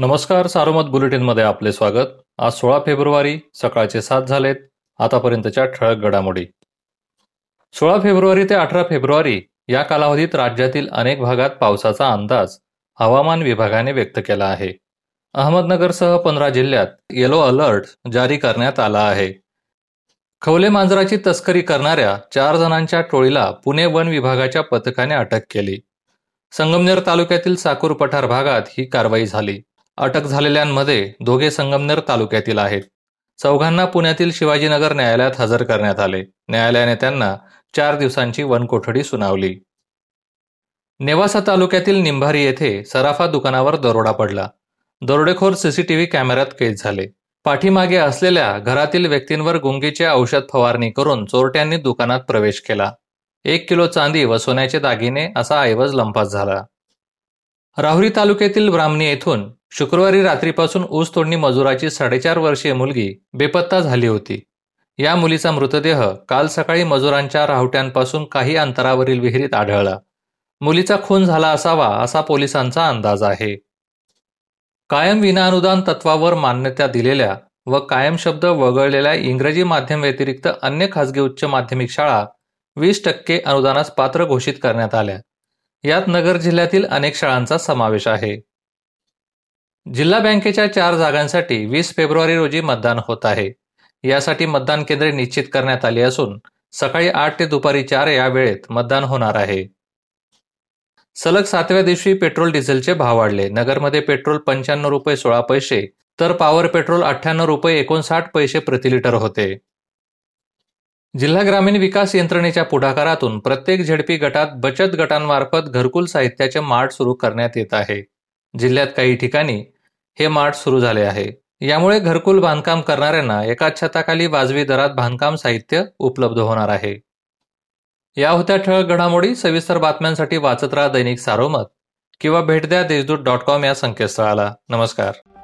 नमस्कार सारोमत बुलेटिनमध्ये आपले स्वागत. आज सोळा फेब्रुवारी सकाळचे सात झालेत. आतापर्यंतच्या ठळक घडामोडी. सोळा फेब्रुवारी ते अठरा फेब्रुवारी या कालावधीत राज्यातील अनेक भागात पावसाचा अंदाज हवामान विभागाने व्यक्त केला आहे. अहमदनगरसह पंधरा जिल्ह्यात येलो अलर्ट जारी करण्यात आला आहे. खवले मांजराची तस्करी करणाऱ्या चार जणांच्या टोळीला पुणे वन विभागाच्या पथकाने अटक केली. संगमनेर तालुक्यातील साकूर पठार भागात ही कारवाई झाली. अटक झालेल्यांमध्ये दोघे संगमनेर तालुक्यातील आहेत. चौघांना पुण्यातील शिवाजीनगर न्यायालयात हजर करण्यात आले. न्यायालयाने त्यांना चार दिवसांची वनकोठडी सुनावली. नेवासा तालुक्यातील निंभारी येथे सराफा दुकानावर दरोडा पडला. दरोडेखोर सीसीटीव्ही कॅमेऱ्यात कैद झाले. पाठीमागे असलेल्या घरातील व्यक्तींवर गुंगीचे औषध फवारणी करून चोरट्यांनी दुकानात प्रवेश केला. एक किलो चांदी व सोन्याचे दागिने असा ऐवज लंपास झाला. राहुरी तालुक्यातील ब्राह्मणी येथून शुक्रवारी रात्रीपासून ऊस तोडणी मजुराची साडेचार वर्षीय मुलगी बेपत्ता झाली होती. या मुलीचा मृतदेह काल सकाळी मजुरांच्या राहुट्यांपासून काही अंतरावरील विहिरीत आढळला. मुलीचा खून झाला असावा असा पोलिसांचा अंदाज आहे. कायम विनाअनुदान तत्वावर मान्यता दिलेल्या व कायम शब्द वगळलेल्या इंग्रजी माध्यम व्यतिरिक्त अन्य खासगी उच्च माध्यमिक शाळा वीस टक्के अनुदानास पात्र घोषित करण्यात आल्या. यात नगर जिल्ह्यातील अनेक शाळांचा समावेश आहे. जिल्हा बँकेच्या चार जागांसाठी वीस फेब्रुवारी रोजी मतदान होत आहे. यासाठी मतदान केंद्रे निश्चित करण्यात आली असून सकाळी आठ ते दुपारी चार या वेळेत मतदान होणार आहे. सलग सातव्या दिवशी पेट्रोल डिझेलचे भाव वाढले. नगरमध्ये पेट्रोल पंच्याण्णव रुपये सोळा पैसे तर पॉवर पेट्रोल अठ्ठ्याण्णव रुपये एकोणसाठ पैसे प्रति लिटर होते. जिल्हा ग्रामीण विकास यंत्रणेच्या पुढाकारातून प्रत्येक झेडपी गटात बचत गटांमार्फत घरकुल साहित्याचे मार्ट सुरू करण्यात येत आहे. जिल्ह्यात काही ठिकाणी हे मार्ट सुरू झाले आहे. यामुळे घरकुल बांधकाम करणाऱ्यांना एकाच छताखाली वाजवी दरात बांधकाम साहित्य उपलब्ध होणार आहे. या होत्या ठळक घडामोडी सविस्तर बातम्यांसाठी वाचत राहा दैनिक सारोमत किंवा भेट द्या देशदूत डॉट कॉम या संकेतस्थळाला. नमस्कार.